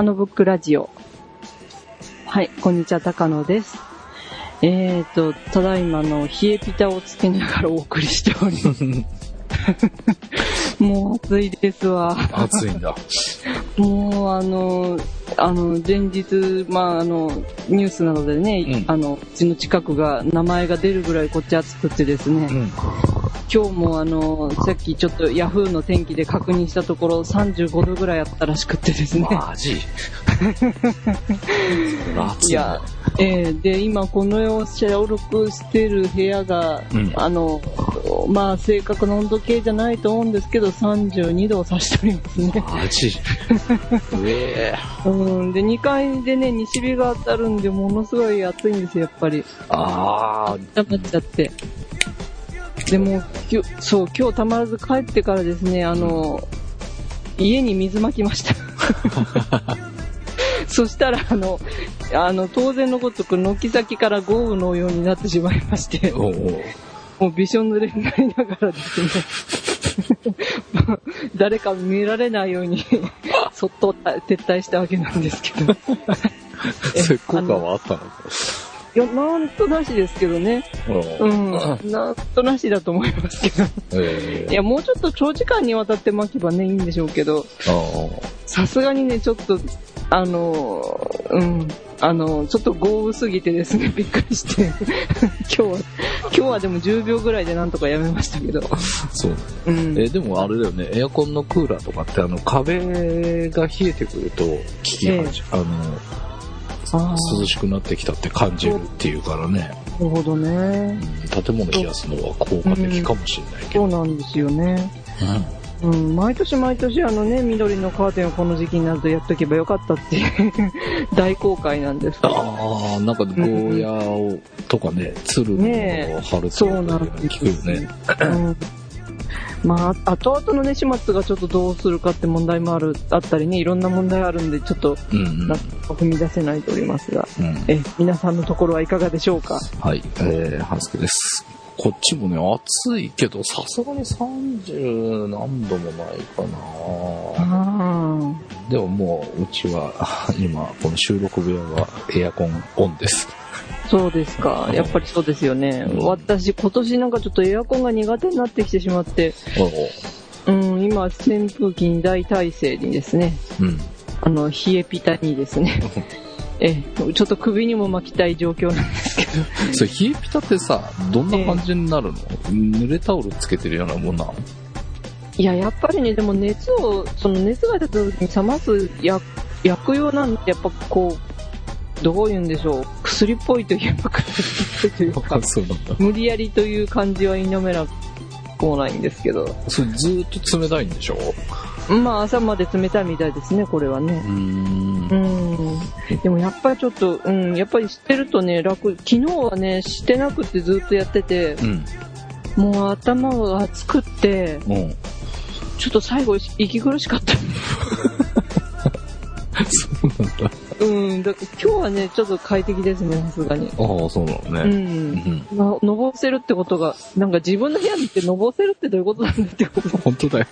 高野ブックラジオ。はい、こんにちは、高野です。えーと、ただいまの冷えピタをつけながらお送りしております。もう暑いですわ。暑いんだ。もうあの、あの、前日、まああの、ニュースなどでね、うんあの、うちの近くが名前が出るぐらいこっち暑くてですね、うん。今日もあの、さっきちょっとヤフーの天気で確認したところ35度ぐらいあったらしくってですね。マジ？暑 いいや、えーで、今この世を消毒してる部屋が、うんあの、まあ正確な温度計じゃないと思うんですけど、32度を指しておりますね。マジ？うん、で、2階でね、西日が当たるんで、ものすごい暑いんですよ、やっぱり。あ溜まっちゃって。でも、きゅそう、今日たまらず帰ってからですね、あの、家に水まきました。そしたら、あの、あの、当然のごとく、軒先から豪雨のようになってしまいましてー。、おうおうもうびしょ濡れになりながらですね、誰か見られないように、そっと撤退したわけなんですけど。えそれ効果はあったの？かいや、なんとなしですけどね。ううんん。なんとなしだと思いますけど。えいや、もうちょっと長時間にわたって巻けばね、いいんでしょうけど、さすがにね、ちょっと、あの、うん、あの、ちょっと豪雨すぎてですね、びっくりして、今日は、今日はでも10秒ぐらいでなんとかやめましたけど、あ、そう。うん。えーでもあれだよね、エアコンのクーラーとかってあの壁が冷えてくると、効き始め、あの、あ涼しくなってきたって感じるっていうからね、あ、なるほどね。うん建物冷やすのは効果的かもしれないけど。そうなんですよね。うん、毎年毎年あのね、緑のカーテンをこの時期になるとやっとけばよかったっていう 大公開なんです。ああ、なんかゴーヤを、とかね、鶴のねを貼るとそうなんです聞くよね。うんまあ、後々のね、始末がちょっとどうするかって問題もある、あったりね、いろんな問題あるんで、ちょっと、うんうんな踏み出せないとおりますが、うん。え、皆さんのところはいかがでしょうか？はい、えー、ハスケです。こっちもね、暑いけど、さすがに30何度もないかなあでももう、うちは、今、この収録部屋はエアコンオンです。あ、そうですか。やっぱりそうですよね。うん私、今年なんかちょっとエアコンが苦手になってきてしまって、うん、今、扇風機2大体制にですね、うん。あの、冷えピタにですね、え、ちょっと首にも巻きたい状況なんですけど、それ、冷えピタってさ、どんな感じになるの、濡れタオルつけてるようなもんなの？いや、やっぱりね、でも熱を、その熱が出た時に冷ます薬薬用なんて、やっぱこう、どう言うんでしょう、薬っぽいといえば薬っぽいというか、そう。無理やりという感じは否めなくもないんですけど、それずーっと冷たいんでしょ？まあ朝まで冷たいみたいですね、これはね。うーんう。ん。でもやっぱりちょっと、うん、やっぱりしてるとね、楽、昨日はね、してなくてずっとやってて、うん。もう頭が熱くって、うん。ちょっと最後息苦しかった。そうなんだ。うん、だ今日はね、ちょっと快適ですね、さすがに。ああ、そうなのう。ね。うんん。ののぼせるってことが、なんか自分の部屋に行ってのぼせるってどういうことなんだってこと。本当だよ。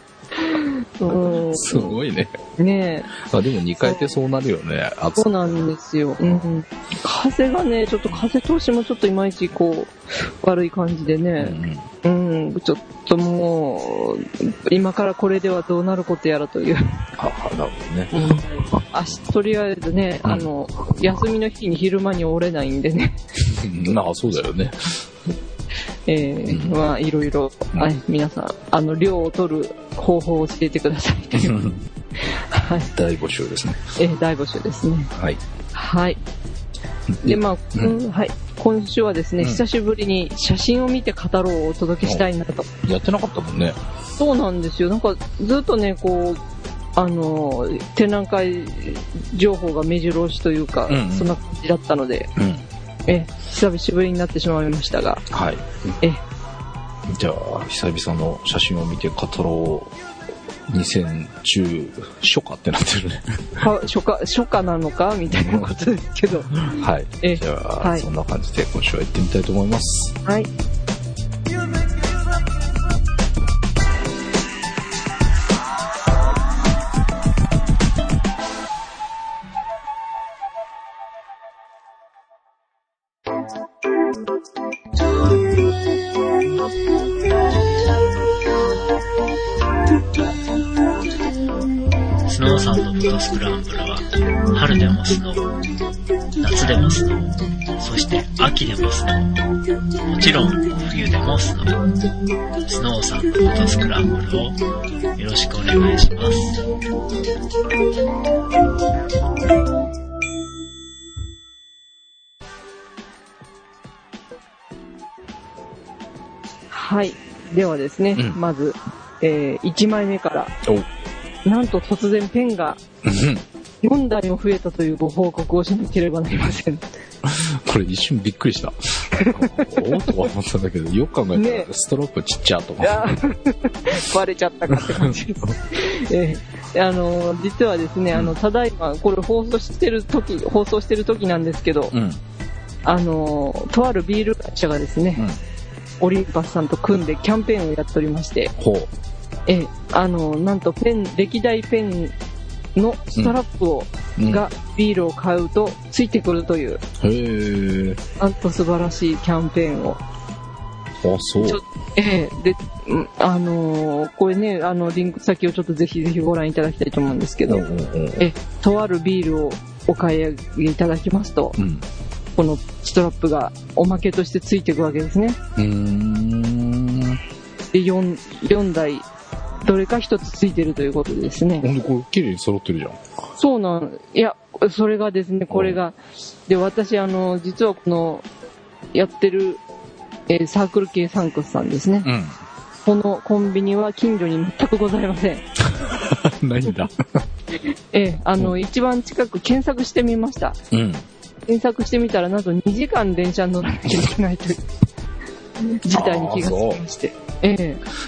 うん。すごいね。ねあ、でも2回ってそうなるよね。え、暑そうなんですよ。うん。風がね、ちょっと風通しもちょっといまいちこう、悪い感じでうね、んうん、ちょっともう、今からこれではどうなることやらという。ああ、なるほどね。あし、とりあえずね、うんあの、休みの日に昼間に折れないんでね。うんああ、そうだよね。えーうんまあ、いろいろ、うんはい、皆さん、あの、量を取る方法を教えてください。はい。大募集ですね。えー大募集ですね。はい。はい。で、まあ、ううんん、はい。今週はですね、うん久しぶりに写真を見て語ろうをお届けしたいなと。やってなかったもんね。そうなんですよ。なんか、ずっとね、こう、あの、展覧会情報が目白押しというか、うんうんそんな感じだったので、うん。え、久しぶりになってしまいましたが、はい。え、じゃあ、久々の写真を見て語ろう。2010初夏ってなってるね。は初夏、初夏なのか？みたいなことですけど。はい。えじゃあ、はいそんな感じで今週は行ってみたいと思います。はい。ーサンドフットスクランブルは、春でもスノー、夏でもスノー、そして秋でもスノー、もちろん冬でもスノー、スノーサンドフットスクランブルをよろしくお願いします。はい。ではですね、うん。まず、えー、1枚目から、おなんと突然ペンがうん4台も増えたというご報告をしなければなりません。これ一瞬びっくりした。おおとは思ったんだけど、よく考えたねらストラップちっちゃと思いやバレちゃったかって感じです。えーあのー実はですね、あの、ただいま、これ放送してる時、放送してる時なんですけど、うん。あのーとあるビール会社がですね、うん。オリンパスさんと組んでキャンペーンをやっておりまして、ほう。えーあのーなんとペン、歴代ペンのストラップを、うん、がビールを買うとついてくるという、へえ。なんと素晴らしいキャンペーンをあ、そう。ええで、うんあのーこれね、あの、リンク先をちょっとぜひぜひご覧いただきたいと思うんですけど、うんうんうんえ、とあるビールをお買い上げいただきますと、うん。このストラップがおまけとしてついていくわけですね。うーん。で、4、4台、どれか1つついてるということですね。ほんで、これ、綺麗に揃ってるじゃん。そうなん、いや、それがですね、これが、で、私、あの、実はこの、やってる、えーサークル系サンクスさんですね。うん。このコンビニは近所に全くございません。ないんだ？ええ、あの、一番近く検索してみました。うん。検索してみたら、なんと2時間電車に乗らなきゃいけないという事態に気がつきまして。え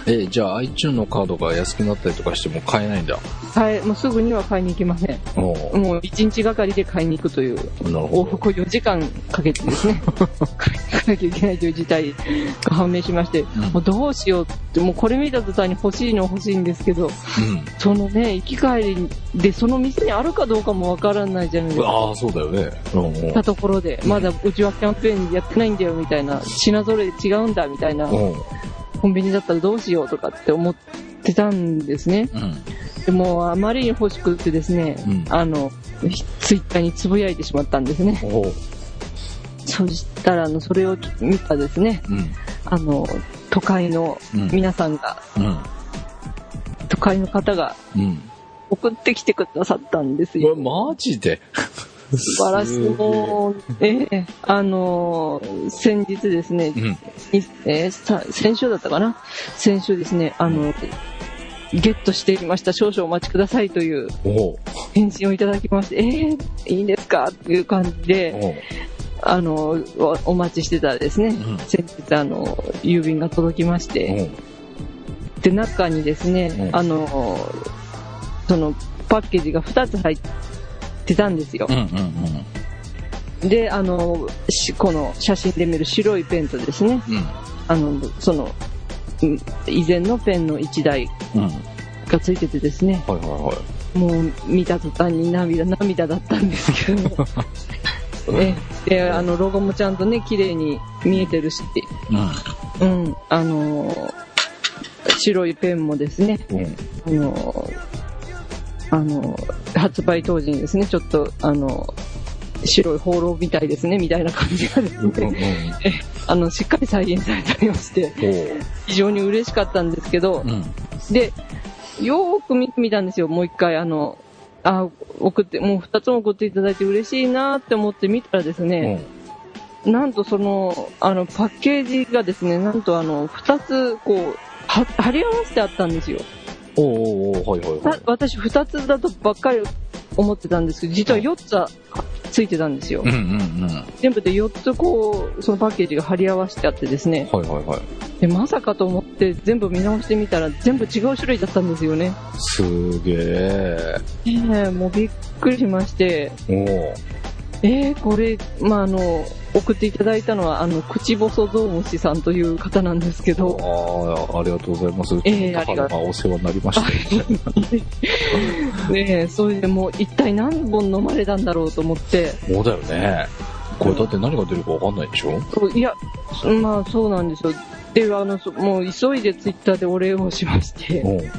え、え、じゃあ iTune のカードが安くなったりとかしても買えないんだ。買え、もうすぐには買いに行きません。もう1日がかりで買いに行くという、なる往ほど。復4時間かけてですね、買いに行かなきゃいけないという事態が判明しまして、うんもうどうしようって、もうこれ見た途端に欲しいのは欲しいんですけど、うん。そのね、行き帰りでその店にあるかどうかもわからないじゃないですか。ああ、そうだよね。たところで、まだうちはキャンペーンやってないんだよみたいな、品揃え違うんだみたいな、うん。コンビニだったらどうしようとかって思ってたんですね。うん。でも、あまりに欲しくってですね、うんあの、ツイッターにつぶやいてしまったんですね。そしたら、あの、それを見たですね、うん。あの、都会のうん皆さんが、うん。都会の方がうん。送ってきてくださったんですよ。マジで？素晴らしい。ええあの、先日ですね、うん。にえーさ先週だったかな？先週ですね、あの、ゲットしていました。少々お待ちくださいという。返信をいただきまして、えー、いいんですか？っていう感じで。あの、おお待ちしてたらですね、ん先日あの、郵便が届きまして、で、中にですね、うんあの、その、パッケージが2つ入ってたんですようん。うんうんで、あの、しこの写真で見る白いペンとですね、うん。あの、その、うん以前のペンの1台うん。はいがついててですね、はいはい。もう見た途端に涙、涙だったんですけど、えで、あの、ロゴもちゃんとね、綺麗に見えてるし、うん。うん、あのー白いペンもですね、うん。あのーあのー発売当時にですね、ちょっと、あのー白い放浪みたいですね、みたいな感じがですうん。うん。ね、あの、しっかり再現されておりまして。非常に嬉しかったんですけど、うん。で、よーく見てみたんですよ、もう一回、あの、あ、送って、もう二つも送っていただいて嬉しいなって思って見たらですね、なんとその、あの、パッケージがですね、なんとあの、二つ、こう、は貼り合わせてあったんですよ。おうおうおうはいはいはた私二つだとばっかり思ってたんですけど、実は四つはついてたんですよい。う。んうんうん。全部で四つこう、そのパッケージが貼り合わせてあってですね、はいはいはい。で、まさかと思って全部見直してみたら全部違う種類だったんですよね。すげえ。ええもうびっくりしまして、おうえー、これ、まあ、あの、送っていただいたのは、あの、口細ゾウムシさんという方なんですけど、ああ、ありがとうございます。ええの母がお世話になりました。ねえ、それでもう一体何本飲まれたんだろうと思って、そうだよね。これだって何が出るかわかんないでしょ？そういや、まあそうなんですよ。で、あの、そもう急いでツイッターでお礼をしまして、うん。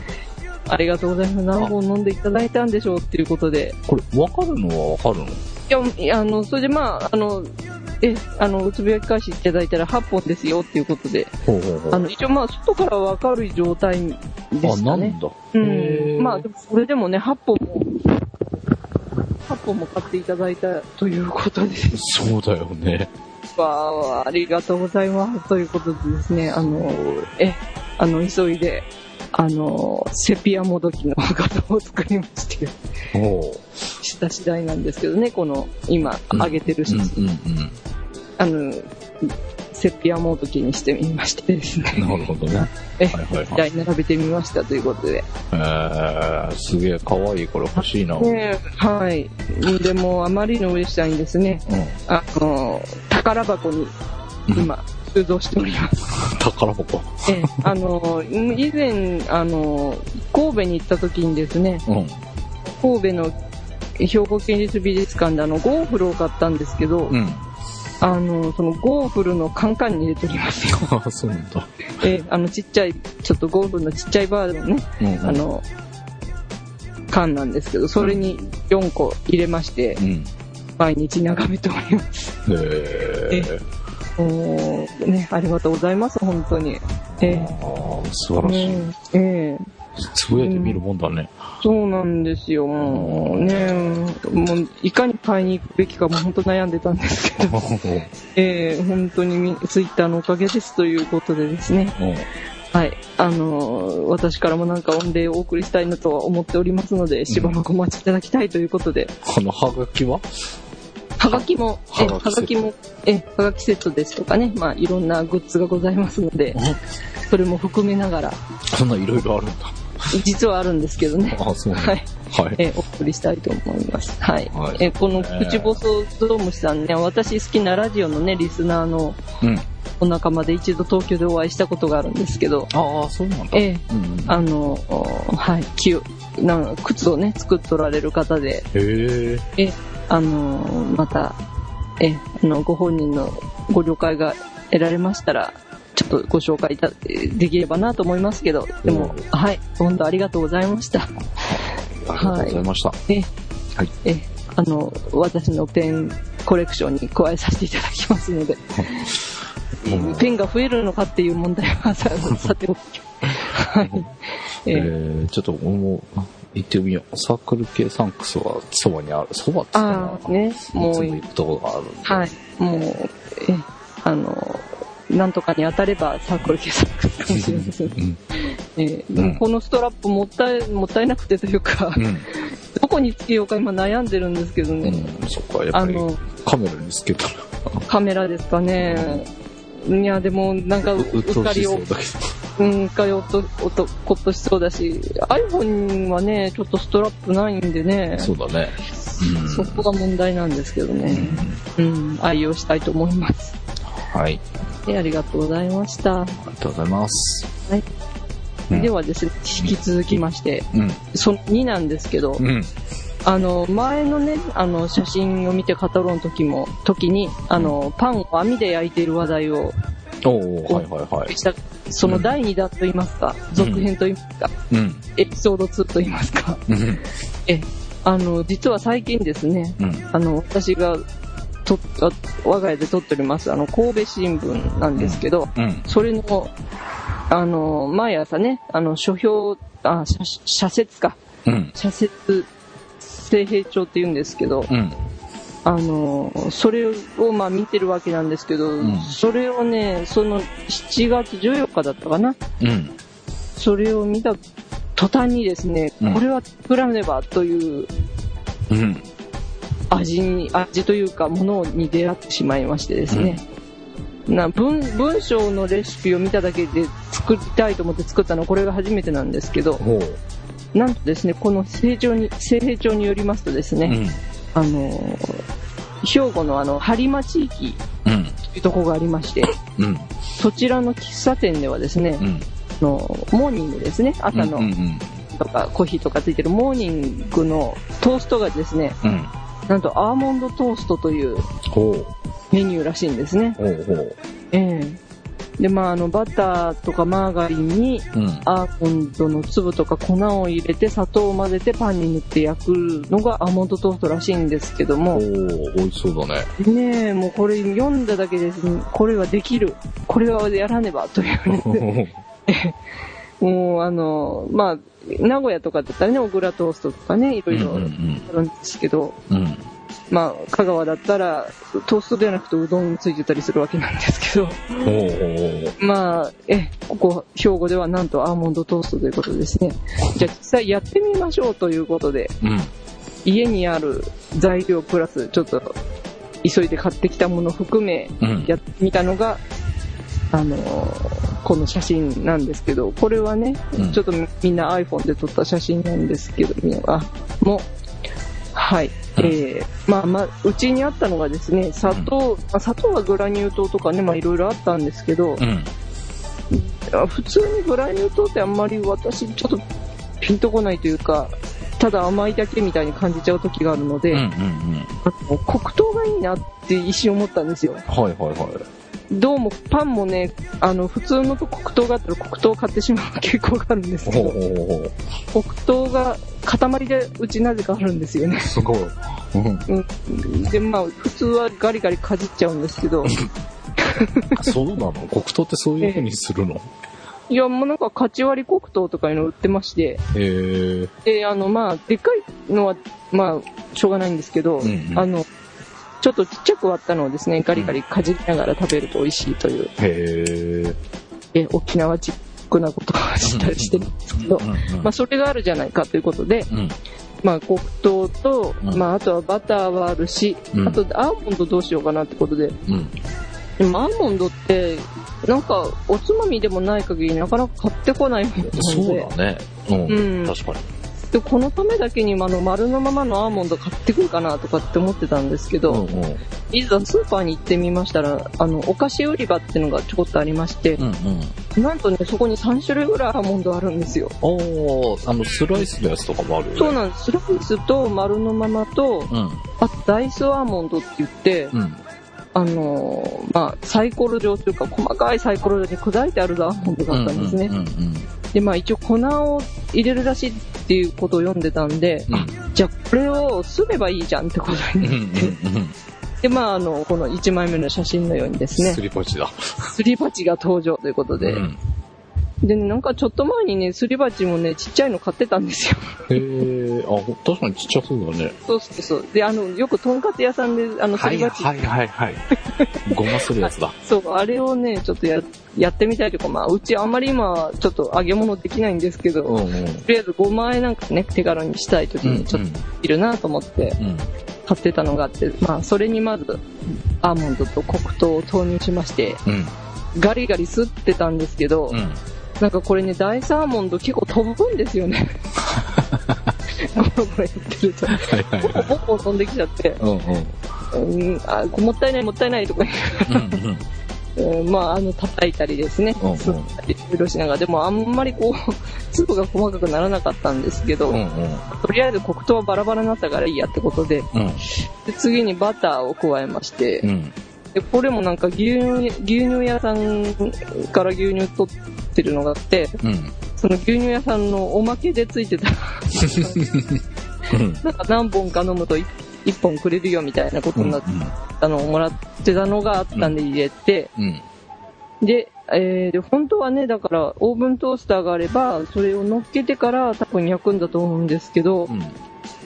ありがとうございます。何本飲んでいただいたんでしょうっていうことで。これ、わかるのはわかるの？いや、いやあの、それでまあ、あの、え、あの、つぶやき返しいただいたら8本ですよっていうことで、ほうほうほう。あの、一応まあ、外からわかる状態であ、したね。なんだ。うへん。ーまあ、でもそれでもね、8本も、8本も買っていただいたということで、そうだよね。わあ、ありがとうございます。ということでですね、あの、え、あの、急いで、あの、セピアもどきの画像を作りまして、した次第なんですけどね、この、今、上げてる写真。うんうんあの、セピアモード機にしてみましてですね。うん。なるほどね。え、はいはいはい台並べてみましたということで。えー、すげえ可愛いこれ欲しいな。うん。ねはい。でも、あまりの嬉しさにですね、あの、宝箱に今、収蔵しております。宝箱。ええ、あの、以前、あの、神戸に行った時にですね、うん。神戸の兵庫県立美術館であの、ゴーフルを買ったんですけど、うん。あの、そのゴーフルのカンカンに入れておりますよ。あ、そうなんだ。ええ、あの、ちっちゃい、ちょっとゴーフルのちっちゃいバージョンね、うん、うん。あ、の、缶なんですけど、それに4個入れましてう、ん。毎日眺めております。へえ。おーね、ありがとうございます、本当に。ええ。ああ、素晴らしい。ねえ。えつぶやいてみるもんだね。そうなんですよ、もう。ね、もういかに買いに行くべきかも本当悩んでたんですけど、ええ本当にみツイッターのおかげですということでですね、うん。はい、あの私からもなんか御礼をお送りしたいなとは思っておりますので、しばらくお待ちいただきたいということで、このハガキは？はがきも、え、ははがきも、え、はがきセットですとかね、まあいろんなグッズがございますので、それも含めながら、そんないろいろあるんだ。実はあるんですけどね。あ、そう。はい。はい。えーお送りしたいと思います。はい。はいえーこの口細ゾウムシさんね、私好きなラジオのね、リスナーのうん。お仲間で一度東京でお会いしたことがあるんですけど、ああ、そうなんだ。えーうんうん。あの、おはい、きゅなん靴をね、作っとられる方で、へえ。え、あの、また、え、あの、ご本人のご了解が得られましたら、ちょっとご紹介いたできればなと思いますけど、でも、はい、本当ありがとうございました。ありがとうございました。え、はいえ、あの、私のペンコレクションに加えさせていただきますので、うんペンが増えるのかっていう問題はさ さておき。はい。ええー、ちょっともう、行ってみよう。サークル系サンクスはそばにある。そばって言ったああ、ね、もう。いつも行くとこがあるんで。はい。もう、え、あの、なんとかに当たればサークル計算かもしれません。うん。えーでもこのストラップもったい、もったいなくてというか、うん。どこにつけようか今悩んでるんですけどね。うん、そっか、やっぱりカメラにつけたら、カメラですかね。いや、でも、なんか、ううっかりをそうだけうん、かよっと、おっと、こっとしそうだし、iPhone はね、ちょっとストラップないんでね、ど。そうだね。うん。そこが問題なんですけどね、うん、愛用したいと思います。はい。でありがとうございました。ありがとうございます。はい。うんではですね、引き続きまして、うん。その2なんですけど、うん。あの、前のね、あの、写真を見て語ろうの時も、時に、あの、パンを網で焼いている話題をおおはいはいはい。した、その第2弾と言いますか、続編と言いますか、うん。エピソード2と言いますか、うん。え、あの、実は最近ですね、うん。あの、私が、と、あ我が家で撮っております、あの、神戸新聞なんですけど、うん。それの、あの、毎朝ね、あの、書評、あ、社社説か、うん。社説、性平帳って言うんですけど、うん。あの、それをまあ見てるわけなんですけど、んそれをね、その7月14日だったかな、うん。それを見た途端にですね、うんこれは作らねばといううん。味に、味というかものに出会ってしまいましてですね。な文文章のレシピを見ただけで作りたいと思って作ったのはこれが初めてなんですけど。なんとですね、この成長に、性平帳によりますとですね、うん。あの、兵庫のあの、播磨地域うん。というところがありまして、うん。そちらの喫茶店ではですね、うん。あのモーニングですね、朝の。とかコーヒーとかついてるモーニングのトーストがですね、うん。なんとアーモンドトーストという。メニューらしいんですね。ほうほう。ええで、まあ、あの、バターとかマーガリンに、うん。アーモンドの粒とか粉を入れて砂糖を混ぜてパンに塗って焼くのがアーモンドトーストらしいんですけどおも、ー、美味しそうだね。ねえ、もうこれ読んだだけです、これはできる。これはやらねばというね。もうあの、まあ、名古屋とかだったらね、小倉トーストとかね、いろいろあるんですけど、うん。うん。まあ、香川だったら、トーストではなくてうどんついてたりするわけなんですけど。まあ、え、ここ、兵庫ではなんとアーモンドトーストということですね。じゃあ実際やってみましょうということで、うん。家にある材料プラス、ちょっと、急いで買ってきたもの含め、うん。やってみたのが、あのーこの写真なんですけど、これはね、うんちょっとみんな iPhone で撮った写真なんですけど、あ、もう、はい。うんえー、まあまあ、うちにあったのがですね、砂糖、まあ砂糖はグラニュー糖とかね、まあいろいろあったんですけど、うん。あ普通にグラニュー糖ってあんまり私ちょっとピンとこないというか、ただ甘いだけみたいに感じちゃう時があるので、うん。うん。うん。黒糖がいいなって一瞬思ったんですよ。はいはいはい。どうもパンもね、あの、普通のと黒糖があったら黒糖を買ってしまう傾向があるんですけほうど、ほうほうほ黒糖が塊でうちなぜかあるんですよねう。。すごい。うん。うん。で、まあ、普通はガリガリかじっちゃうんですけど、そうなの？黒糖ってそういう風にするの？いや、もうなんか、カチ割り黒糖とかいうの売ってまして、へえ。で、あの、まあ、でっかいのは、まあ、しょうがないんですけど、うんうんあの、ちょっとちっちゃく割ったのをですね、ガリガリかじりながら食べると美味しいという、へえ。え、沖縄チックなことをしたりしてるんですけど、うんまあ、それがあるじゃないかということで、うん。まあ、黒糖と、うんまあ、あとはバターはあるし、うんあとアーモンドどうしようかなってことで、うん。でもアーモンドって、なんか、おつまみでもない限りなかなか買ってこないものなのそうで、だね。うん。うん確かに。でこのためだけにあの丸のままのアーモンド買ってくるかなとかって思ってたんですけど、うんうん。いざスーパーに行ってみましたら、あの、お菓子売り場っていうのがちょこっとありまして、うんうん。なんとね、そこに3種類ぐらいアーモンドあるんですよ。おー、あの、スライスのやつとかもあるよね。そうなんです。スライスと丸のままと、うん。あとダイスアーモンドって言って、うん。あのーまあ、サイコロ状というか、細かいサイコロ状に砕いてあるアーモンドがあったんですね。うんうんうんで、まあ一応粉を入れるらしいっていうことを読んでたんで、うんあじゃあこれをすればいいじゃんってことになって。で、まああの、この1枚目の写真のようにですねす、り鉢だ。すり鉢が登場ということで、うん。で、なんかちょっと前にね、すり鉢もね、ちっちゃいの買ってたんですよ。へえ、あ、確かにちっちゃそうだね。そうそうそう。で、あの、よくとんかつ屋さんで、あの、すはいり鉢、はいはいはい。ごまするやつだ。そう、あれをね、ちょっとや、やってみたいとか、まあ、うちあんまり今、ちょっと揚げ物できないんですけど、とうんうん。りあえず5万円なんかね、手軽にしたい時にちょっといるなと思ってうん。買ってたのがあって、まあ、それにまず、アーモンドと黒糖を投入しまして、うん。ガリガリ吸ってたんですけど、うん。なんかこれね、ダイスアーモンド結構飛ぶんですよね。ゴロゴロやってると。はいはいボコボコ飛んできちゃって、うんうん。うん、あもったいないもったいないとか。言う、うんまあ、あの、叩いたりですね、うんうん吸ったりいろいろしながら、でもあんまりこう、粒が細かくならなかったんですけど、うんうん。とりあえず黒糖はバラバラになったからいいやってことで、うん。で次にバターを加えまして、うん。でこれもなんか牛乳、牛乳屋さんから牛乳取ってるのがあって、うん。その牛乳屋さんのおまけでついてた、うん。なんか何本か飲むと 1, 本くれるよみたいなことになったのをもらってたのがあったんで入れて、うん。で、えーで、本当はね、だからオーブントースターがあれば、それを乗っけてから多分焼くんだと思うんですけど、うん。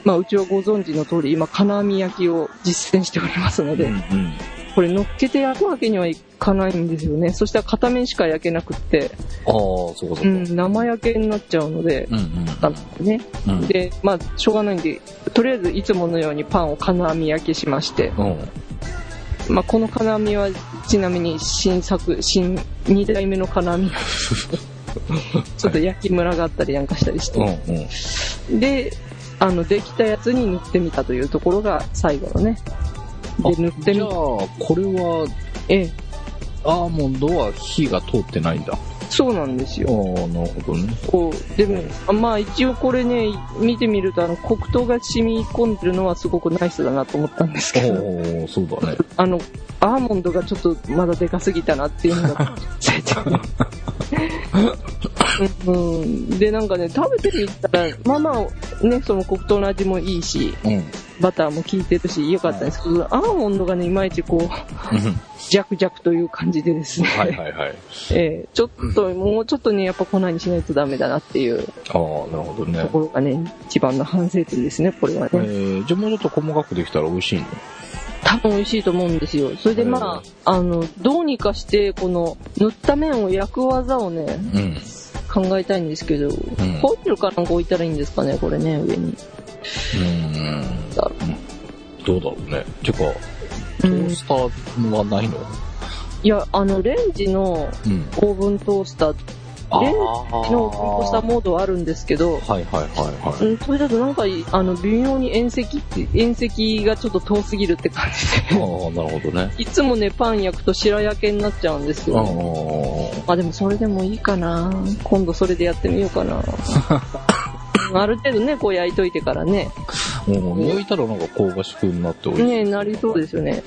まあうちはご存知の通り、今金網焼きを実践しておりますので、うん。これ乗っけて焼くわけにはいかないんですよね。そしたら片面しか焼けなくって、ああ、そうかそうか。うん、生焼けになっちゃうので、うんうん。ね。うん。で、まあ、しょうがないんで、とりあえずいつものようにパンを金網焼きしまして、うん。まあ、この金網はちなみに新作、新2代目の金網。ちょっと焼きムラがあったりなんかしたりしうんて。うん。で、あの、できたやつに塗ってみたというところが最後のね。で、塗ってみじゃあ、これは、ええ、アーモンドは火が通ってないんだ。あそうなんですあ、よ。なるほどね。こう、でも、あまあ一応これね、見てみると、あの、黒糖が染み込んでるのはすごくナイスだなと思ったんですけど、おおそうだね。あの、アーモンドがちょっとまだでかすぎたなっていうのが、う。うんうん、で、なんかね、食べてみたら、まあまあ、ね、その黒糖の味もいいし、うん。バターも効いてるし、良かったんですけど、アーモンドがね、いまいちこう、ジャクジャクという感じでですね、はいはいはい。えーちょっと、もうちょっとね、やっぱ粉にしないとダメだなっていうああ、なるほどねと。ころがね、一番の反省点ですね、これはえね。ー、じゃあもうちょっと細かくできたら美味しいの？多分美味しいと思うんですよ。それでまあ、あの、どうにかして、この、塗った麺を焼く技をね、うん。考えたいんですけど、ホイルかなんか置いたらいいんですかね、これね、上に。うん。だろどうだろうね。てか、うトースターはないの？いや、あの、レンジのうん。オーブントースター、レンジのオーブントースターモードはあるんですけど、はいはいはいはい。うん、それだとなんか、あの、微妙に遠赤って、遠赤がちょっと遠すぎるって感じああ、で。なるほどね。いつもね、パン焼くと白焼けになっちゃうんですああよ。まあでもそれでもいいかな。今度それでやってみようかな。ある程度ね、こう焼いといてからね。うん、焼いたらなんか香ばしくなって美味しい。ねなりそうですよね。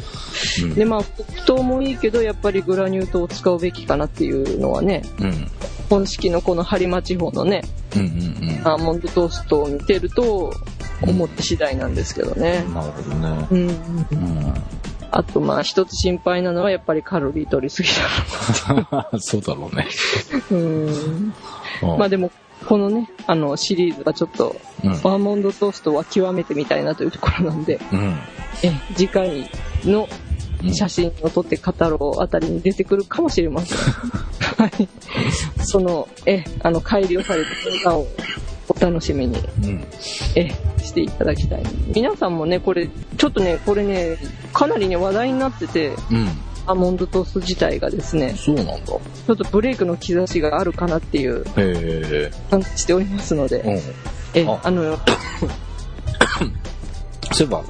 うんで、まあ、黒糖もいいけど、やっぱりグラニュー糖を使うべきかなっていうのはね、うん。本式のこの播磨地方のね、うんうんうん。アーモンドトーストを見てると、思って次第なんですけどね。なるほどね。うん。うん。あと、まあ、一つ心配なのは、やっぱりカロリー取りすぎ そうだろうね。だ。うん。うんまあでも、このね、あの、シリーズはちょっと、うん。アーモンドトーストは極めてみたいなというところなんで、うん。え、次回のうん写真を撮って語ろうあたりに出てくるかもしれません。はい。その、え、あの、改良された動画をお楽しみに、うん。え、していただきたい。皆さんもね、これ、ちょっとね、これね、かなりね、話題になってて、うん。アーモンドトースト自体がですね、そうなんだ。ちょっとブレイクの兆しがあるかなっていうへ感じしておりますので、え。うん。え、ああの、そういえば、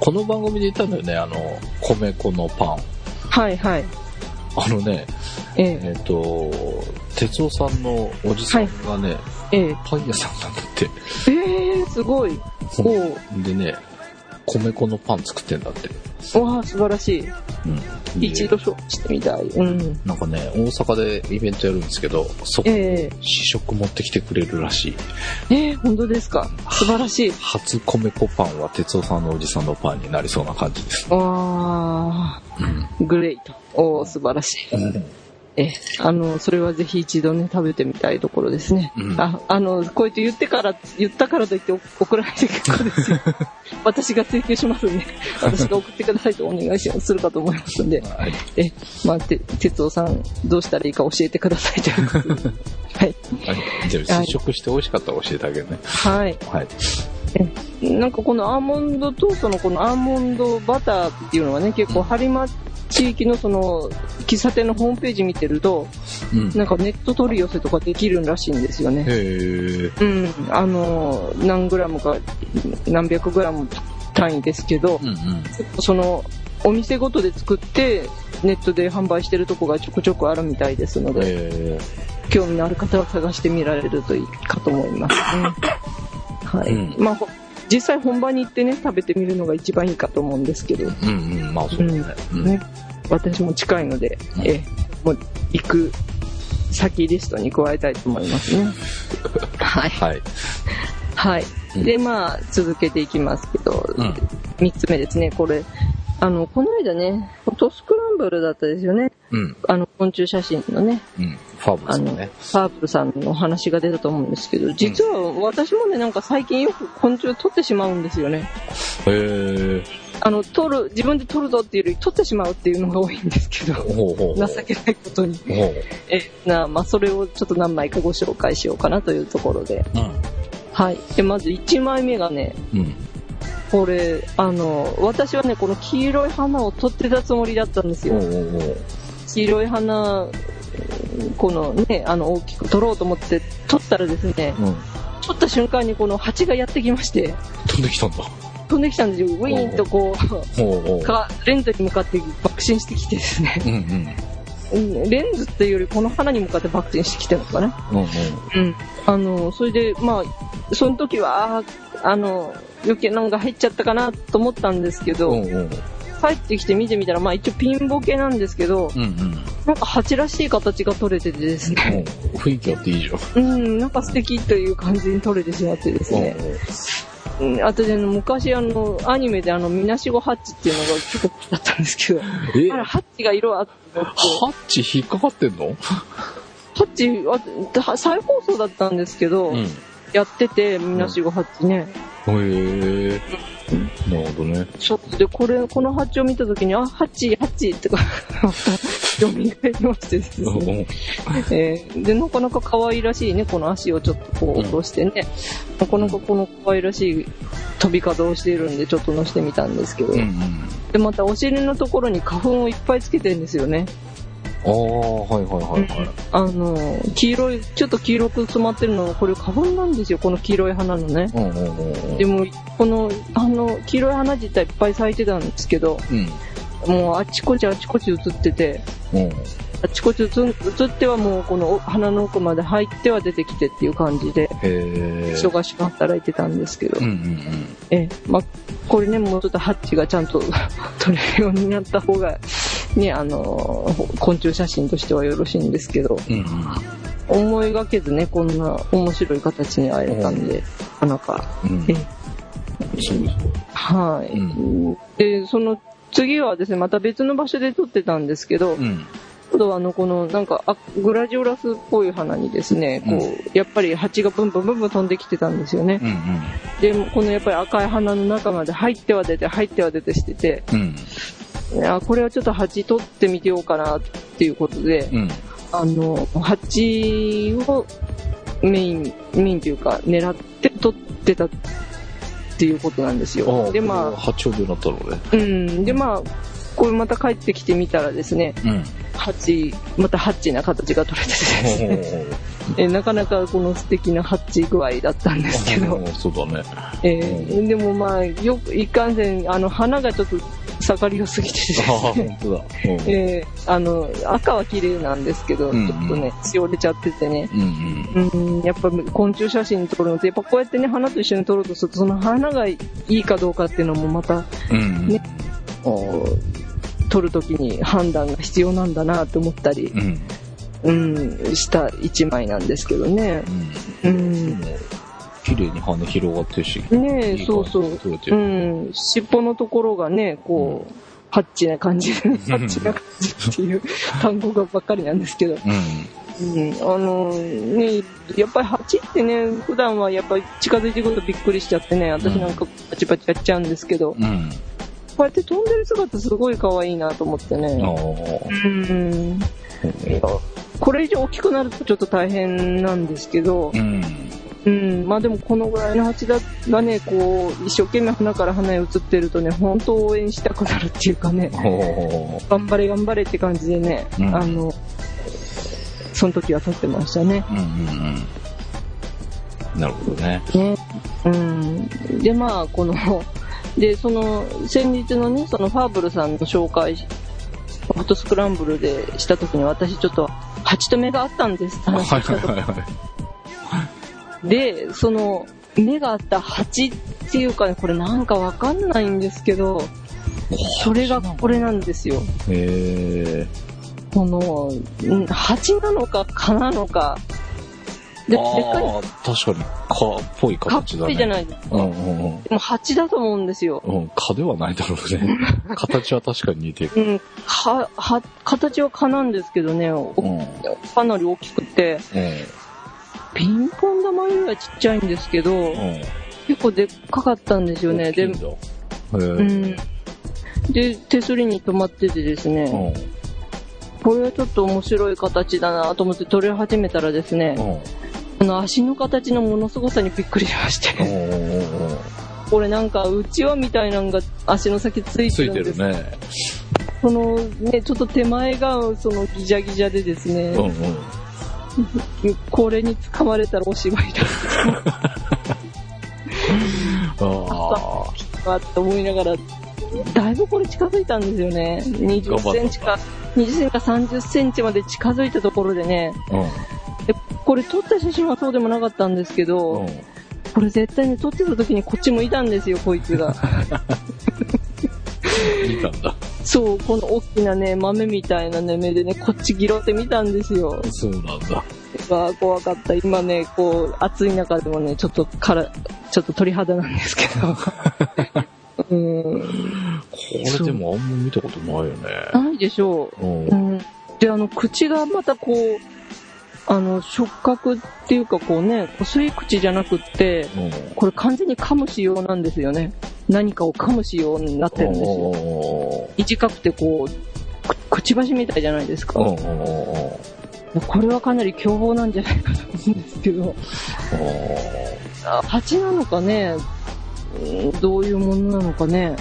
この番組で言ったんだよね、あの、米粉のパン。はいはい。あのね、ええっ、と、哲夫さんのおじさんがね、え、えパン屋さんなんだって。え、えー、すごい。でね、米粉のパン作ってんだって。わあ、素晴らしい。うん。で一度してみたい。うん。なんかね、大阪でイベントやるんですけど、そこ、え試食持ってきてくれるらしい。ええー、本当ですか？素晴らしい。初米粉パンは哲夫さんのおじさんのパンになりそうな感じです。わあ、うん。グレイト。おー素晴らしい。え、あの、それはぜひ一度ね、食べてみたいところですね。うんあ、あの、こうやって言ってから、言ったからといってお送らないで結構ですよ。私が請求しますんで、私が送ってくださいとお願いしするかと思いますんで、はい。え、まあ、て、哲夫さん、どうしたらいいか教えてくださいということで。はい。はい。じゃあ、試食して美味しかったら教えてあげるね。はい。はい。なんかこのアーモンドトーストのこのアーモンドバターっていうのはね、結構播磨地域のその喫茶店のホームページ見てると、うん。なんかネット取り寄せとかできるらしいんですよね。へえ。うん。あの、何グラムか、何百グラム単位ですけどう、んうん。その、お店ごとで作って、ネットで販売してるとこがちょこちょこあるみたいですので、へ興味のある方は探してみられるといいかと思いますね。はい。うんまあ、ほ実際本場に行ってね、食べてみるのが一番いいかと思うんですけど、え。うんうん。まあそうだね。うん。ね、私も近いので、うんえもう行く先リストに加えたいと思いますね。はい。はい。はい。うんで、まあ、続けていきますけど、うん三つ目ですね、これ。あの、この間ね、トスクランブルだったですよね。うん。あの、昆虫写真のね、うん。ファーブルさんね。パープルさんのお話が出たと思うんですけど、実は私もね、なんか最近よく昆虫を取ってしまうんですよね。へえ。あの、取る、自分で取るぞっていうより取ってしまうっていうのが多いんですけど、ほうほう。情けないことに。ほう。え、な、まあ、それをちょっと何枚かご紹介しようかなというところで。うん。はい。で、まず1枚目がね、うん。これ、あの、私はね、この黄色い花を取ってたつもりだったんですよ。黄色い花、このね、あの、大きく取ろうと思って取ったらですね、うん。取った瞬間にこの蜂がやってきまして、飛んできたんだ。飛んできたんですよ。ウィーンとこう。かレンズに向かって爆心してきてですね。うんうん。うんレンズっていうよりこの花に向かって爆心してきてるのかな。うんうん。うん。あの、それで、まあ、その時は、あーあの、余計なのが入っちゃったかなと思ったんですけど、うんうん。帰ってきて見てみたら、まあ一応ピンボケなんですけど、うんうん。なんか蜂らしい形が取れててですね、うん。雰囲気あっていいじゃん。うん、なんか素敵という感じに取れてしまってですね。うん、あとであの昔あの、アニメであの、みなしごハッチっていうのが結構だったんですけど、え？あら、ハッチが色あって、ハッチ引っかかってんの？ハッチあ、再放送だったんですけど、うん。へやってて、みなしごハッチね。え。なるほどね。ちょっとで、これ、このハッチを見たときに、あ、ハッチ、ハッチってか、また、蘇りましてですね。えーで、なかなか可愛らしいね、この足をちょっとこう落としてね、なかなかこの可愛らしい飛び方をしているんで、ちょっと乗せてみたんですけど、うんうん。で、またお尻のところに花粉をいっぱいつけてるんですよね。ああ、はいはいはいはい。あの、黄色い、ちょっと黄色く染まってるのは、これ花粉なんですよ、この黄色い花のね。うんうんうんうん。でも、この、あの、黄色い花自体いっぱい咲いてたんですけど、うん。もうあっちこっちあっちこっち映ってて、うん。あっちこっち映映ってはもうこの鼻の奥まで入っては出てきてっていう感じで。忙しく働いてたんですけど、うんうんえ、まあ、これね、もうちょっとハッチがちゃんと 撮れるようになった方が、ね、あの、昆虫写真としてはよろしいんですけど、うん。うん思いがけずね、こんな面白い形に会えたんで、なかなか、うん。うんえ。そうですはい。うで、その次はですね、また別の場所で撮ってたんですけど、うん。今度はあの、この、なんか、あグラジオラスっぽい花にですね、こう、うんやっぱり蜂がブンブンブンブン飛んできてたんですよね。うんで、このやっぱり赤い花の中まで入っては出て、入っては出てしてて、うん。うん。あこれはちょっと蜂取ってみてようかなっていうことで、うん。あの、蜂をメイン、メインというか、狙って取ってたっていうことなんですよ。で、まあ、八丁でなったのね？うん、で、まあ、これまた帰ってきてみたらですね、うん。ハッチ、またハッチな形が取れててですね、えなかなかこの素敵なハッチ具合だったんですけど、そうだね。えーでもまあ、よく、いかんせん、あの、花がちょっと盛り良すぎてですね、本当だ。えーあの、赤は綺麗なんですけど、うんうんちょっとね、しおれちゃっててね、うんうん。うん、やっぱ昆虫写真撮るのって、やっぱこうやってね、花と一緒に撮ろうとすると、その花がいいかどうかっていうのもまた、うんうん。撮るときに判断が必要なんだなと思ったり、うん。うん、した一枚なんですけどね。ううん。綺麗に羽広がってるし。ねえ、そうそう。う。ん。尻尾のところがね、こう、ハッチな感じで、ハッチな感じっていう 単語がばっかりなんですけど。うん。うん。あの、ね、やっぱりハチってね、普段はやっぱり近づいてくるとびっくりしちゃってね、私なんかパチパチやっちゃうんですけど、うん。こうやって飛んでる姿すごい可愛いなと思ってね。うん。これ以上大きくなるとちょっと大変なんですけど、うん。うん、まあでもこのぐらいの蜂だがね、こう、一生懸命花から花へ移ってるとね、本当応援したくなるっていうかね、頑張れ頑張れって感じでね、うんあの、その時は撮ってましたね。うんうんうん。なるほどね。ね。うん。で、まあ、この、で、その、先日のね、そのファーブルさんの紹介、フォトスクランブルでした時に私ちょっと、蜂と目があったんです話をしたとはいはいはい。で、その、目があった蜂っていうかね、これなんかわかんないんですけど、それがこれなんですよ。へえ。この、ん蜂なのか蚊なのか。で、でっかい確かに、蚊っぽい蚊っ形だね。ぽいじゃないですか。うんうんうん。でも蜂だと思うんですよ。うん、蚊ではないだろうね。形は確かに似てる。うん、は、は、形は蚊なんですけどね、おうん。うん。かなり大きくて、ピンポン玉よりはちっちゃいんですけど、うん。結構でっかかったんですよね。で。うん。で、手すりに止まっててですね、うん。これはちょっと面白い形だなと思って撮り始めたらですね、うん。この足の形のものすごさにびっくりしましうて。これなんかうちわみたいなのが足の先ついついててるんでするね。そのね、ちょっと手前がそのギジャギジャでですね、うんうん。これに掴まれたらおしまいあだなって思いながら、だいぶこれ近づいたんですよね。20センチか、20センチか30センチまで近づいたところでね、あ。うん。でこれ撮った写真はそうでもなかったんですけど、うん。これ絶対に撮ってた時にこっち向いたんですよ、こいつが。見たんだ。そう、この大きなね、豆みたいなね、目でね、こっちギロって見たんですよ。そうなんだ。うわー怖かった。今ね、こう、暑い中でもね、ちょっとから、ちょっと鳥肌なんですけど。うん。これでもあんま見たことないよね。ないでしょう。うん。うん。で、あの、口がまたこう、あの、触覚っていうかこうね、吸い口じゃなくって、うん。これ完全に噛む仕様なんですよね。何かを噛む仕様になってるんですよ。お短くてこう、くくちばしみたいじゃないですか。ーおーこれはかなり凶暴なんじゃないかと思うんですけど、蜂なのかね、うんどういうものなのかね？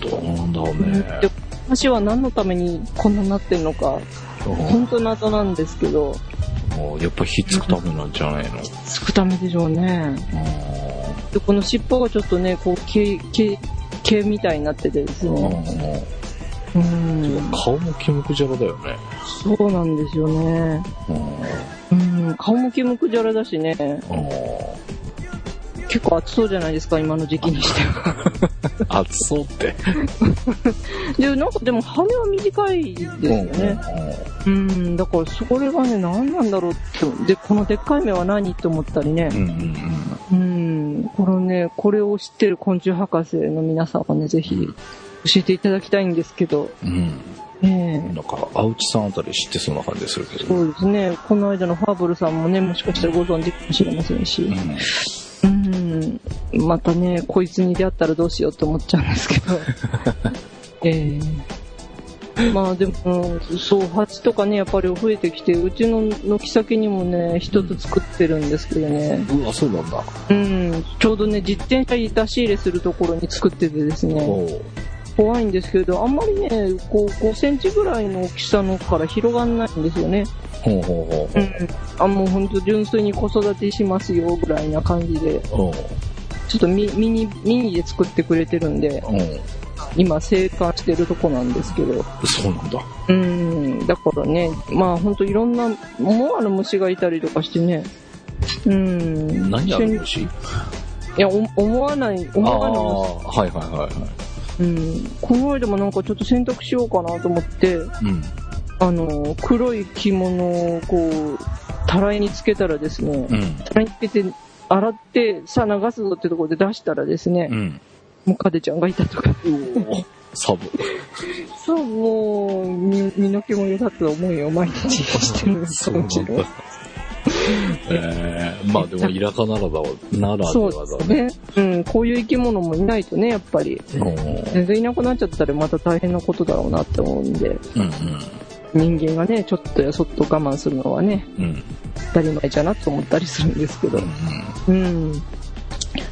どうなんだろうね。で蜂は何のためにこんなになってるのか、本当謎なんですけど、もうやっぱひっつくためなんじゃないの？つくためでしょうね。で、この尻尾がちょっとね、こう、毛、毛、毛みたいになっててですね。うん。顔もキムクジャラだよね。そうなんですよね。うん。顔もキムクジャラだしね。結構暑そうじゃないですか、今の時期にしては。暑そうって。で、なんかでも羽は短いですよね。うん、だからそれがね、何なんだろうって。で、このでっかい目は何って思ったりねうん。うんうんうん、このね、これを知ってる昆虫博士の皆さんはね、ぜひ教えていただきたいんですけど、うん。ねなんか、青内さんあたり知ってそうな感じするけえ、ど。そうですね、この間のファーブルさんもね、もしかしたらご存知かもしれませんし、うん、またね、こいつに出会ったらどうしようって思っちゃうんですけど、ええ。まあでも、そう、蜂とかね、やっぱり増えてきて、うちの軒先にもね、一つ作ってるんですけどね、うわ、そうなんだ。うん、ちょうどね、自転車出し入れするところに作っててですね、怖いんですけど、あんまりね、こう、5センチぐらいの大きさのから広がんないんですよね。ほうほうほううん。あ、もうほんと純粋に子育てしますよ、ぐらいな感じで、ちょっとミミニ、ミニで作ってくれてるんで、今生還してるとこなんですけど、そうなんだ。うん、だからね、まあほんといろんな、思わぬ虫がいたりとかしてね、うん。何ある虫？いや、お思わない、思わぬ虫ー、はいはいはいはい。うん、この間もなんかちょっと洗濯しようかなと思って、うん。あの、黒い着物をこう、たらいにつけたらですね、うん。たらいにつけて、洗って、さあ流すぞってところで出したらですね、うん。もうカデちゃんがいたとか。サブ。そう、もう、身身の毛もよだった思いを毎日してるんですそうなん。。えー、まあでも、イラカならだわ、ならでそうはだですね。うん、こういう生き物もいないとね、やっぱり。うん全然いなくなっちゃったらまた大変なことだろうなって思うんで、うん人間がね、ちょっとやそっと我慢するのはね、うん。うん。当たり前じゃなと思ったりするんですけど。うん。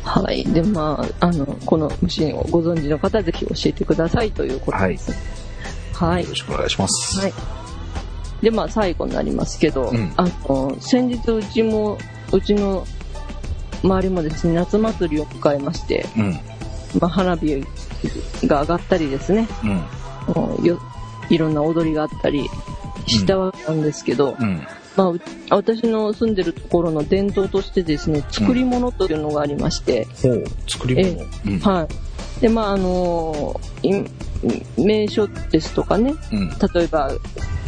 はい。で、まあ、あの、この虫をご存知の方はぜひ教えてくださいということです。はい。よろしくお願いします。はい。で、まあ、最後になりますけど、うんあの、先日うちも、うちの周りもですね、夏祭りを迎えまして、うん。まあ、花火が上がったりですね、うん。よいろんな踊りがあったりしたわけなんですけど、うん。まあう、私の住んでるところの伝統としてですね、作り物というのがありまして、ほう、作り物。うん。はい。で、まあ、あのい名所ですとかね、うん。例えば、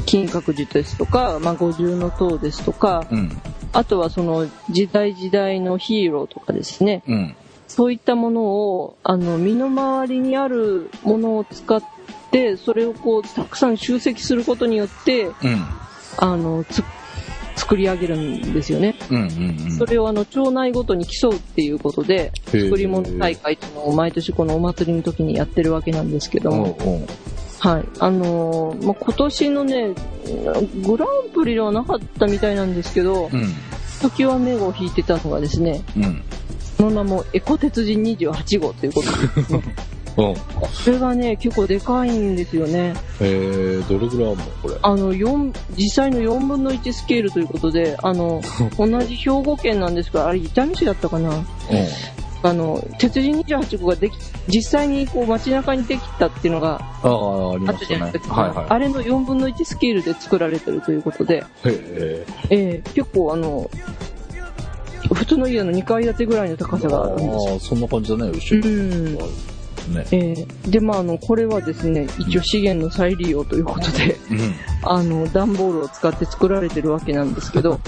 金閣寺ですとか、まあ、五重塔ですとか、うん。あとはその時代時代のヒーローとかですね、うん。そういったものを、あの、身の回りにあるものを使って、それをこう、たくさん集積することによって、うん。あの、つ、作り上げるんですよね。うん。うん。うん。それをあの、町内ごとに競うっていうことで、作り物大会っていうのを毎年このお祭りの時にやってるわけなんですけどおうも、おうはい。あのーまあ、今年のね、グランプリではなかったみたいなんですけど、うん。時きわめを引いてたのがですね、うん。その名もエコ鉄人28号ということで。うん。これがね、結構でかいんですよね。えー、どれぐらいあるのこれ？あの、4、実際の4分の1スケールということで、あの、同じ兵庫県なんですが、あれ、伊丹市だったかな？うあの、鉄人28号ができ、実際にこう街中にできたっていうのがん。ああ、ありあましたねったじゃないです。か。はいはあれの4分の1スケールで作られてるということで、い。へえ。ええ結構あの、普通の家の2階建てぐらいの高さがあるんですよ。ああ、そんな感じだね、後ろ。うん。ね。えーで、まあ、あの、これはですね、一応資源の再利用ということで、うん。あの、段ボールを使って作られてるわけなんですけど、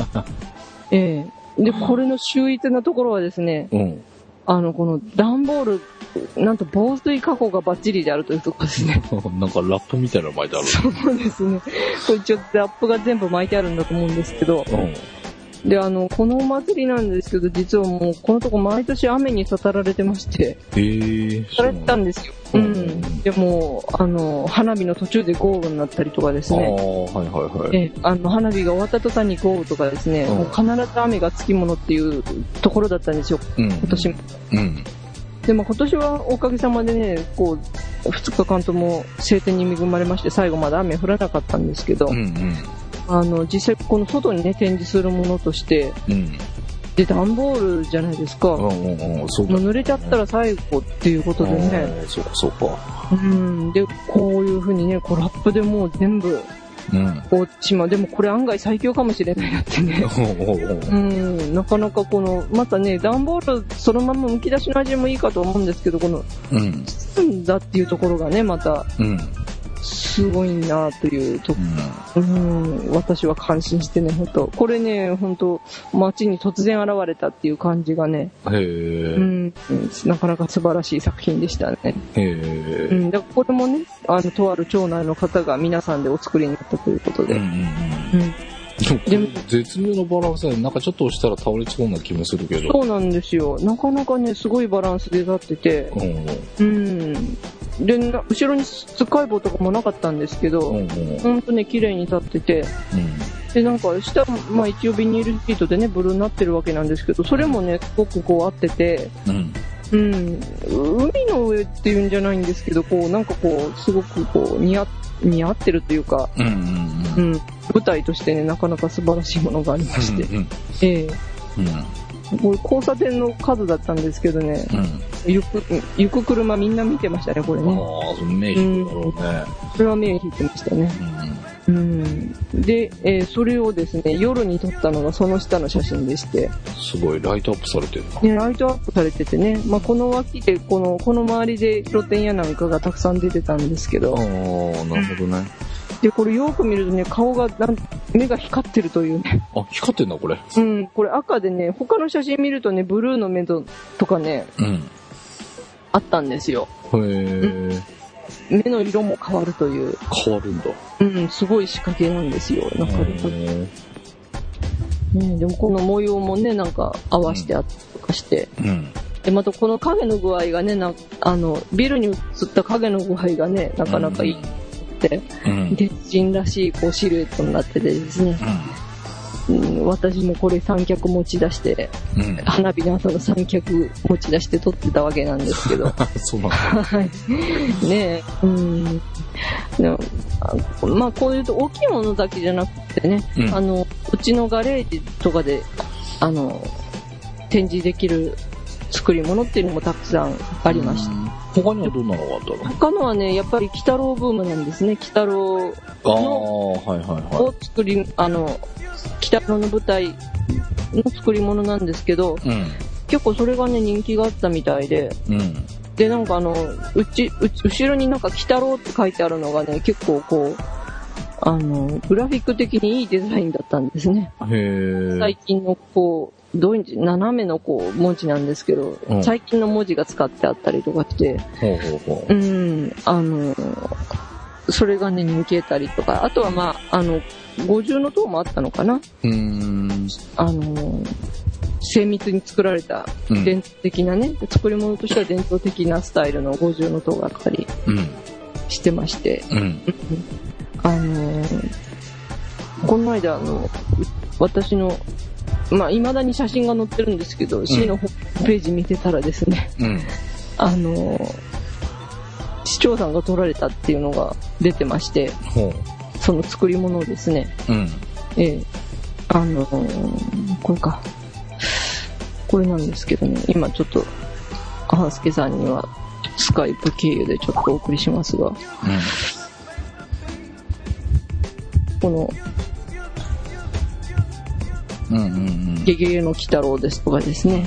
えーで、これの秀逸なところはですね、うん。あの、この段ボール、なんと防水加工がバッチリであるというところですね。なんかラップみたいなの巻いてある。そうですね。これちょっとラップが全部巻いてあるんだと思うんですけど、うん。で、あの、このお祭りなんですけど、実はもう、このとこ毎年雨にたたられてまして、へえ。されてたんですよ。ううんん。でも、あの、花火の途中で豪雨になったりとかですああ、ね。はいはいはい。えあの花火が終わった途端に豪雨とかですね、うんもう必ず雨がつきものっていうところだったんですよ、うん。今年も。うん。でも今年はおかげさまでね、こう、2日間とも晴天に恵まれまして、最後まで雨降らなかったんですけど、うんうん。あの、実際この外にね、展示するものとして、うん。で、段ボールじゃないですか。うんうんうん。そう濡れちゃったら最後っていうことでね。そうかそうか。うん。で、こういう風にね、こうラップでもう全部、うん。こうしまう。でもこれ案外最強かもしれないなってね。おうん。なかなかこの、またね、段ボールそのまま剥き出しの味もいいかと思うんですけど、この、うん。包んだっていうところがね、また、うん。すごいなというとう、うん、私は感心してね、本当これね、本当街に突然現れたっていう感じがね、ん。へうえ。ん、なかなか素晴らしい作品でしたね。へうえ。ん、だからこれもね、あの、とある町内の方が皆さんでお作りになったということで。うんうんうん。うんでも、絶妙なバランスで、なんかちょっと押したら倒れそうな気もするけど。そうなんですよ。なかなかね、すごいバランスで立ってて、うん。うん。で、な後ろにつっかい棒とかもなかったんですけど、うんうん。ほんとね、綺麗に立ってて、で、なんか下、まあ一応ビニールシートでね、ブルーになってるわけなんですけど、それもね、すごくこう合ってて、うん。うん、海の上っていうんじゃないんですけど、こう、なんかこう、すごくこう、似合、似合ってるというか、うん。うん。ううん。ん、舞台としてね、なかなか素晴らしいものがありまして、うん。ええうん。交差点の数だったんですけどね、うん。行く、行く車みんな見てましたね、これね。ああ、その名品だろうね。それは目引いてましたね。うん。で、えーそれをですね、夜に撮ったのがその下の写真でして、すごい、ライトアップされてるな。ね、ライトアップされててね、まあ、この脇で、この、この周りで露店屋なんかがたくさん出てたんですけどああ、、なるほどね。で、これよく見るとね、顔がなん、目が光ってるというね。あ、光ってんだ、これ。うん、これ赤でね、他の写真見るとね、ブルーの目ととかね、うん。あったんですよ。へえ、目の色も変わるという、変わるんだ。うん、すごい仕掛けなんですよ。なかなか。へね、でもこの模様もね、なんか合わせてあったりとかして。えうん。で、またこの影の具合がね、なあの、ビルに映った影の具合がね、なかなかいい。鉄人らしいこうシルエットになっててですね、うん、私もこれ三脚持ち出して、うん。花火の後の三脚持ち出して撮ってたわけなんですけど、そうなんだ。はい。ねえ、うん。まあこういうと大きいものだけじゃなくてね、うんあの、うちのガレージとかで、あの、展示できる作り物っていうのもたくさんありました。他にはどんなのがあったの？他のはね、やっぱり鬼太郎ブームなんですね。鬼太郎ああ、はいはいはを作り、あの、鬼太郎の舞台の作り物なんですけど、い。うん。結構それがね、人気があったみたいで、うん。で、なんかあの、うち、うち、後ろになんか、鬼太郎って書いてあるのがね、結構こう、あの、グラフィック的にいいデザインだったんですね。へえ。最近のこう、どう斜めのこう、文字なんですけど、うん最近の文字が使ってあったりとかして、ほうほうほうう。ん、あの、それがね、人気得たりとか、あとはまあ、あの、五重の塔もあったのかなうーん。あの、精密に作られたうん伝統的なね、作り物としては伝統的なスタイルの五重の塔があったりうん。してまして、うん。あのーこの間、あの、私の、まあ、未だに写真が載ってるんですけど、市のホームページ見てたらですね、うん。あのー市長さんが撮られたっていうのが出てまして、ほその作り物をですね、う。うん。ええあのーこれか。これなんですけどね、今ちょっと、半助さんには、スカイプ経由でちょっとお送りしますが、この、うん。うんうんうん。ゲゲゲの鬼太郎ですとかですね、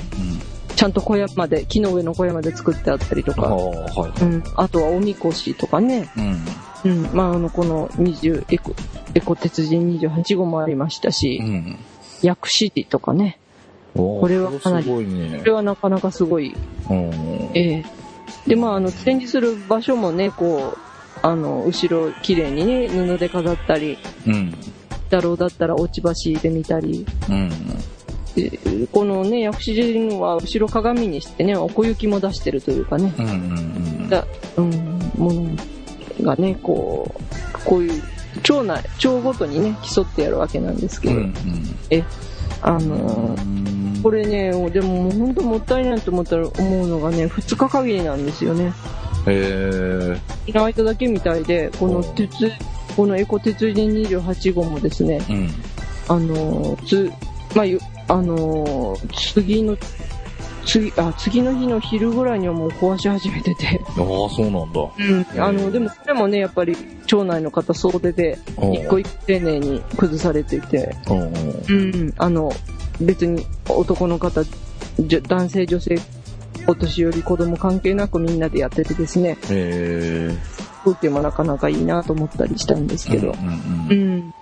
ちゃんと小屋まで、木の上の小屋まで作ってあったりとか、はい。うん、あとはおみこしとかね、うん。うん、まあ、あの、この20、エコ、エコ鉄人28号もありましたし、うん。薬師寺とかね、ここれはかなりねこれ。はなかなかすごい、うん。ええで、まあ、あの、展示する場所もね、こう、あの、後ろ綺麗にね、布で飾ったり、うん。だろうだったら落ち橋で見たり、うん。でこのね、薬師寺は後ろ鏡にしてね、奥行きも出してるというかね、うん。うん。だうん、ものがね、こう、こういう、町内、町ごとにね、競ってやるわけなんですけど、うん。あのーこれね、でももう本当もったいないと思ったら思うのがね、2日限りなんですよね。へえ。いただけみたいで、この鉄、このエコ鉄人28号もですね、うん。あのーつ、まあ、ゆあのー次の、次、あ、次の日の昼ぐらいにはもう壊し始めてて。ああ、そうなんだ。うん。あの、でも、これもね、やっぱり、町内の方総出で、一個一個丁寧に崩されていて、うん。うん。あの、別に男の方、男性、女性、お年寄り、子供関係なくみんなでやっててですね、へえ。風景もなかなかいいなと思ったりしたんですけど。うん。う。うんん。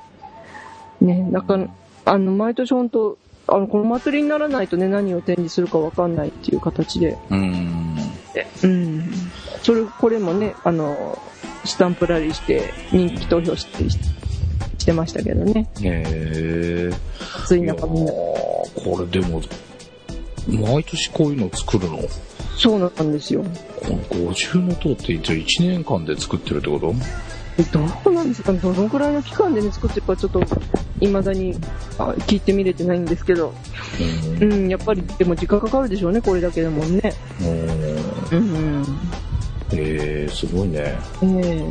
ね、だから、あの、毎年本当あの、この祭りにならないとね、何を展示するかわかんないっていう形で。うん。うん。それ、これもね、あの、スタンプラリーして、人気投票して、してましたけどね。へえ。暑い中みんな。これでも、毎年こういうの作るの？そうなんですよ。この五重の塔って一応1年間で作ってるってこと？えどうなんですか？どのくらいの期間でね、作ってるかちょっと、未だにあ聞いてみれてないんですけど。う。うんん、やっぱり、でも時間かかるでしょうね、これだけでもね。うんうん。へえ、すごいね。ええ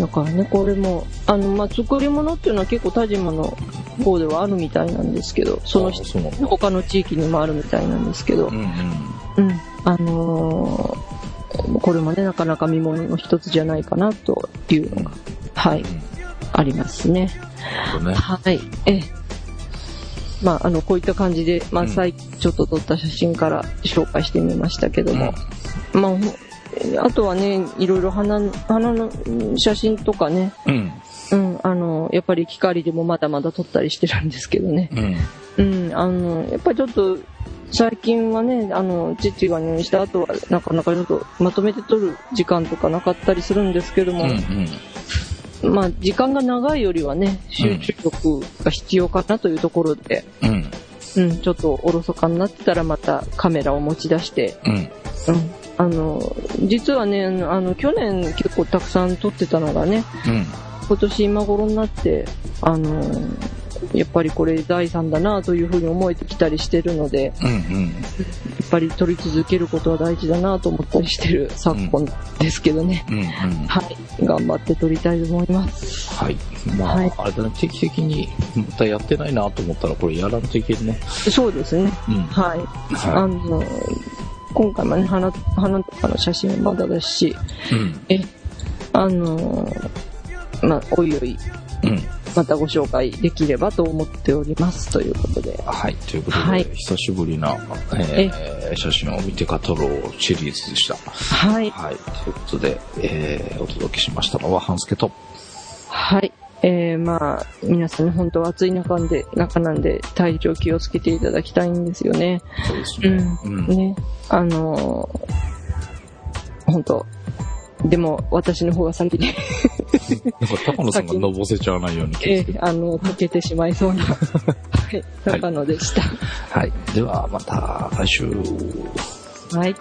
だからね、これも、あの、まあ、作り物っていうのは結構田島の方ではあるみたいなんですけど、その。他の地域にもあるみたいなんですけどう、んうん。うん、あのーこれもね、なかなか見物の一つじゃないかなというのが、はい、ありますね。ね。はい。ええ。まあ、あの、こういった感じで、まあ、うん最近ちょっと撮った写真から紹介してみましたけども、まあ、ほえあとはね、いろいろ花の、花のうん写真とかね、うん。うん、あの、やっぱり光でもまだまだ撮ったりしてるんですけどね。うん。うん、あの、やっぱりちょっと、最近はね、あの、父が入院した後は、なかなかちょっとまとめて撮る時間とかなかったりするんですけども、うんうん。まあ、時間が長いよりはね、集中力が必要かなというところで、うん。うん、ちょっとおろそかになってたらまたカメラを持ち出して、うん。うん、あの、実はね、あの、去年結構たくさん撮ってたのがね、うん。今年今頃になって、あの、やっぱりこれ財産だなというふうに思えてきたりしてるので、うん。うん。やっぱり撮り続けることは大事だなと思ったりしてる昨今ですけどね。うん。うん。はい。頑張って撮りたいと思います。はい。まあ、はいあれだね、定期的に、またやってないなと思ったら、これやらんといけんね。そうですね。うん。はい。あはの、今回もね、花、花とかの写真はまだですし、い。うん。え、あの、まあ、おいおい、うん。またご紹介できればと思っております。ということで。はい。ということで、はい久しぶりな、えー写真を見て語ろうシリーズでした。はい。はい。ということで、えーお届けしましたのは、半助と。はい。えー、まあ、皆さんね、本当は暑い中で、中なんで、体調気をつけていただきたいんですよね。そうですね。うん。ね。あのー、本当でも、私の方が先に、なんか、高野さんがのぼせちゃわないように気をえつけて。ー、あの、溶けてしまいそうな、はい、中野でした。はい。では、また来週。はい。